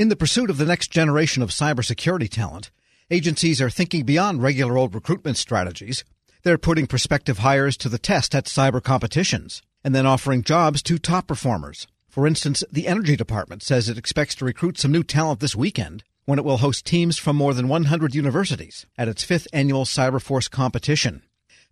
In the pursuit of the next generation of cybersecurity talent, agencies are thinking beyond regular old recruitment strategies. They're putting prospective hires to the test at cyber competitions and then offering jobs to top performers. For instance, the Energy Department says it expects to recruit some new talent this weekend when it will host teams from more than 100 universities at its fifth annual Cyberforce competition.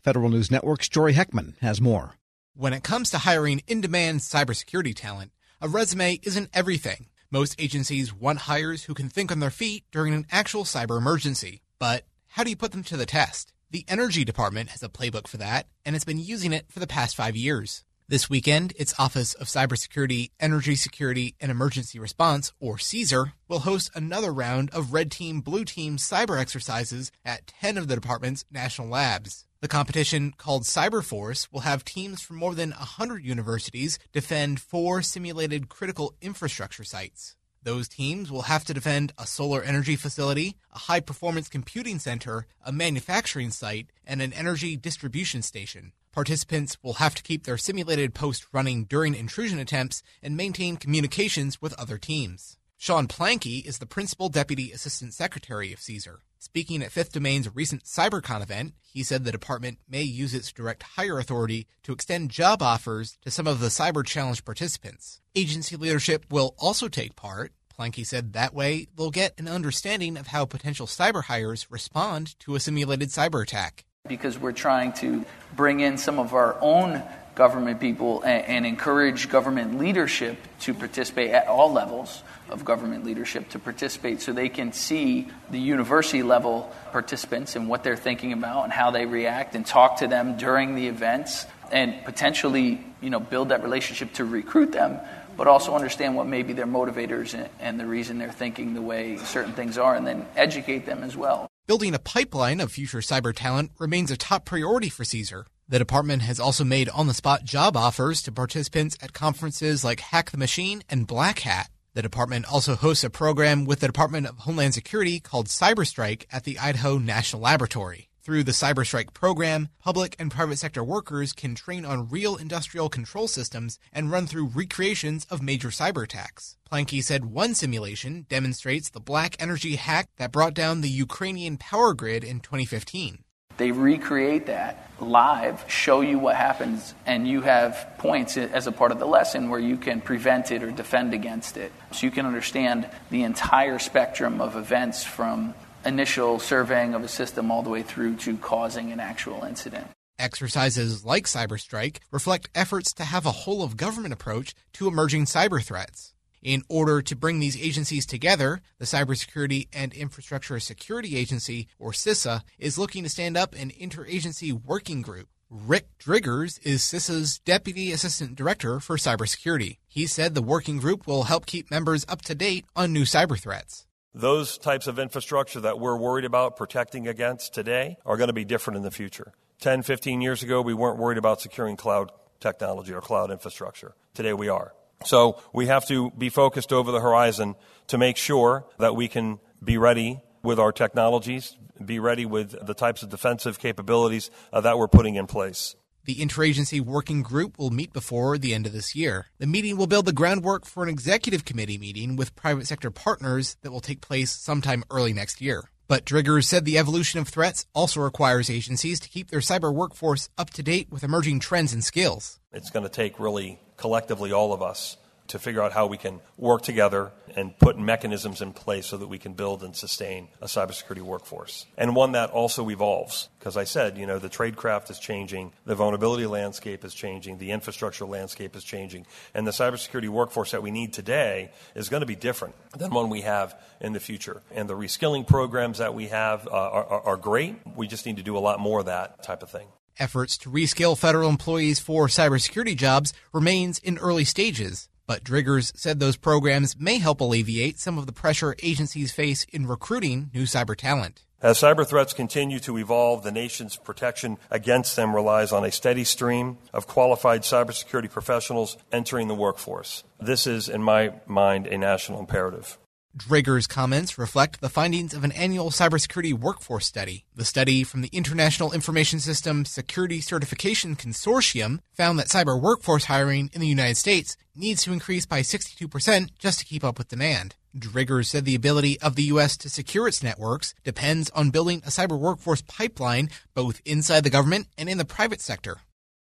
Federal News Network's Jory Heckman has more. When it comes to hiring in demand cybersecurity talent, a resume isn't everything. Most agencies want hires who can think on their feet during an actual cyber emergency. But how do you put them to the test? The Energy Department has a playbook for that, and it's been using it for the past five years. This weekend, its Office of Cybersecurity, Energy Security, and Emergency Response, or CESER, will host another round of Red Team Blue Team cyber exercises at 10 of the department's national labs. The competition, called Cyberforce, will have teams from more than 100 universities defend four simulated critical infrastructure sites. Those teams will have to defend a solar energy facility, a high performance computing center, a manufacturing site, and an energy distribution station. Participants will have to keep their simulated post running during intrusion attempts and maintain communications with other teams. Sean Plankey is the Principal Deputy Assistant Secretary of CESER. Speaking at Fifth Domain's recent CyberCon event, he said the department may use its direct hire authority to extend job offers to some of the Cyber Challenge participants. Agency leadership will also take part. Plankey said that way they'll get an understanding of how potential cyber hires respond to a simulated cyber attack because we're trying to bring in some of our own government people and, and, encourage government leadership to participate at all levels of government leadership to participate so they can see the university level participants and what they're thinking about and how they react and talk to them during the events and potentially you know build that relationship to recruit them but also understand what may be their motivators and, and the reason they're thinking the way certain things are and then educate them as well Building a pipeline of future cyber talent remains a top priority for CESER. The department has also made on the spot job offers to participants at conferences like Hack the Machine and Black Hat. The department also hosts a program with the Department of Homeland Security called Cyberstrike at the Idaho National Laboratory. Through the Cyberstrike program, public and private sector workers can train on real industrial control systems and run through recreations of major cyber attacks. Plankey said one simulation demonstrates the BlackEnergy hack that brought down the Ukrainian power grid in 2015. They recreate that live, show you what happens, and you have points as a part of the lesson where you can prevent it or defend against it. So you can understand the entire spectrum of events from initial surveying of a system all the way through to causing an actual incident. Exercises like Cyberstrike reflect efforts to have a whole of government approach to emerging cyber threats. In order to bring these agencies together, the Cybersecurity and Infrastructure Security Agency, or CISA, is looking to stand up an interagency working group. Rick Driggers is CISA's Deputy Assistant Director for Cybersecurity. He said the working group will help keep members up to date on new cyber threats. Those types of infrastructure that we're worried about protecting against today are going to be different in the future. 10, 15 years ago, we weren't worried about securing cloud technology or cloud infrastructure. Today we are. So we have to be focused over the horizon to make sure that we can be ready with our technologies, be ready with the types of defensive capabilities uh, that we're putting in place. The interagency working group will meet before the end of this year. The meeting will build the groundwork for an executive committee meeting with private sector partners that will take place sometime early next year. But Driggers said the evolution of threats also requires agencies to keep their cyber workforce up to date with emerging trends and skills. It's going to take really collectively all of us to figure out how we can work together and put mechanisms in place so that we can build and sustain a cybersecurity workforce. And one that also evolves. Because I said, you know, the tradecraft is changing, the vulnerability landscape is changing, the infrastructure landscape is changing, and the cybersecurity workforce that we need today is going to be different than one we have in the future. And the reskilling programs that we have uh, are, are great. We just need to do a lot more of that type of thing. Efforts to reskill federal employees for cybersecurity jobs remains in early stages. But Driggers said those programs may help alleviate some of the pressure agencies face in recruiting new cyber talent. As cyber threats continue to evolve, the nation's protection against them relies on a steady stream of qualified cybersecurity professionals entering the workforce. This is, in my mind, a national imperative. Driggers' comments reflect the findings of an annual cybersecurity workforce study. The study from the International Information System Security Certification Consortium found that cyber workforce hiring in the United States needs to increase by 62% just to keep up with demand. Driggers said the ability of the U.S. to secure its networks depends on building a cyber workforce pipeline both inside the government and in the private sector.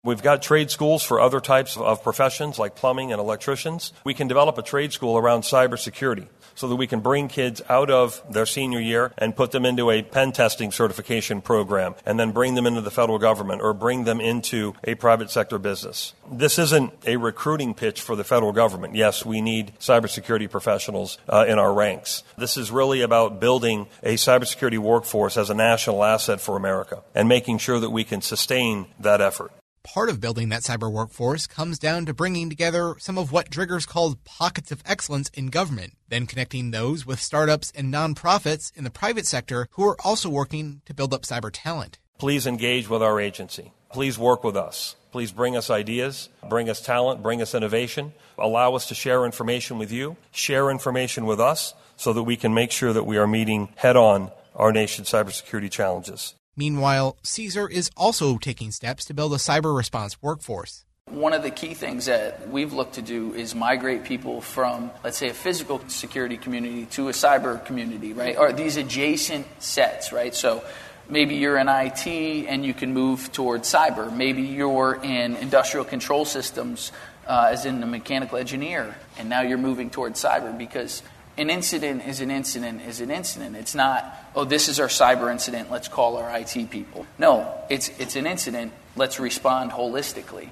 We've got trade schools for other types of professions like plumbing and electricians. We can develop a trade school around cybersecurity so that we can bring kids out of their senior year and put them into a pen testing certification program and then bring them into the federal government or bring them into a private sector business. This isn't a recruiting pitch for the federal government. Yes, we need cybersecurity professionals uh, in our ranks. This is really about building a cybersecurity workforce as a national asset for America and making sure that we can sustain that effort. Part of building that cyber workforce comes down to bringing together some of what Driggers called pockets of excellence in government, then connecting those with startups and nonprofits in the private sector who are also working to build up cyber talent. Please engage with our agency. Please work with us. Please bring us ideas, bring us talent, bring us innovation. Allow us to share information with you, share information with us so that we can make sure that we are meeting head on our nation's cybersecurity challenges. Meanwhile, CESER is also taking steps to build a cyber response workforce. One of the key things that we've looked to do is migrate people from, let's say, a physical security community to a cyber community, right? Or these adjacent sets, right? So maybe you're in IT and you can move towards cyber. Maybe you're in industrial control systems, uh, as in a mechanical engineer, and now you're moving towards cyber because an incident is an incident is an incident. It's not, oh, this is our cyber incident, let's call our IT people. No, it's, it's an incident, let's respond holistically.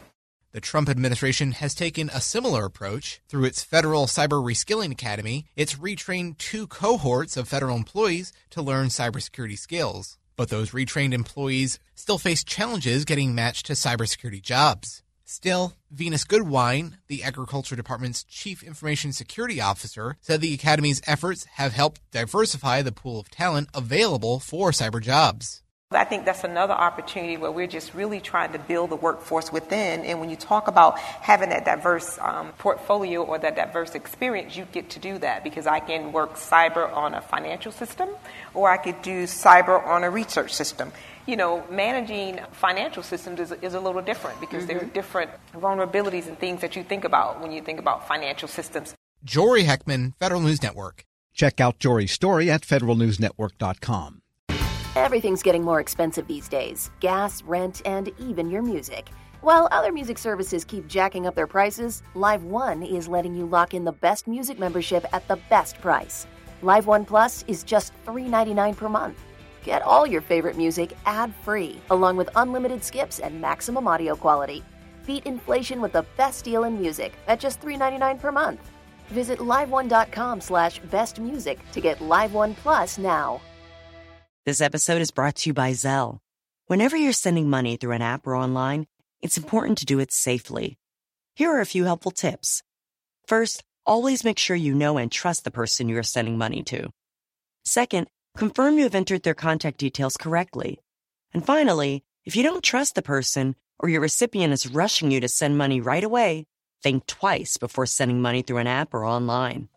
The Trump administration has taken a similar approach. Through its Federal Cyber Reskilling Academy, it's retrained two cohorts of federal employees to learn cybersecurity skills. But those retrained employees still face challenges getting matched to cybersecurity jobs. Still, Venus Goodine, the Agriculture Department's Chief Information Security Officer, said the Academy's efforts have helped diversify the pool of talent available for cyber jobs. I think that's another opportunity where we're just really trying to build the workforce within. And when you talk about having that diverse um, portfolio or that diverse experience, you get to do that because I can work cyber on a financial system or I could do cyber on a research system you know, managing financial systems is, is a little different because mm-hmm. there are mm-hmm. different vulnerabilities and things that you think about when you think about financial systems. Jory Heckman, Federal News Network. Check out Jory's story at federalnewsnetwork.com. Everything's getting more expensive these days gas, rent, and even your music. While other music services keep jacking up their prices, LiveOne is letting you lock in the best music membership at the best price. LiveOne Plus is just $3.99 per month. Get all your favorite music ad free, along with unlimited skips and maximum audio quality. Beat inflation with the best deal in music at just $3.99 per month. Visit liveone.com slash bestmusic to get LiveOne Plus now. This episode is brought to you by Zelle. Whenever you're sending money through an app or online, it's important to do it safely. Here are a few helpful tips. First, always make sure you know and trust the person you are sending money to. Second, Confirm you have entered their contact details correctly. And finally, if you don't trust the person or your recipient is rushing you to send money right away, think twice before sending money through an app or online.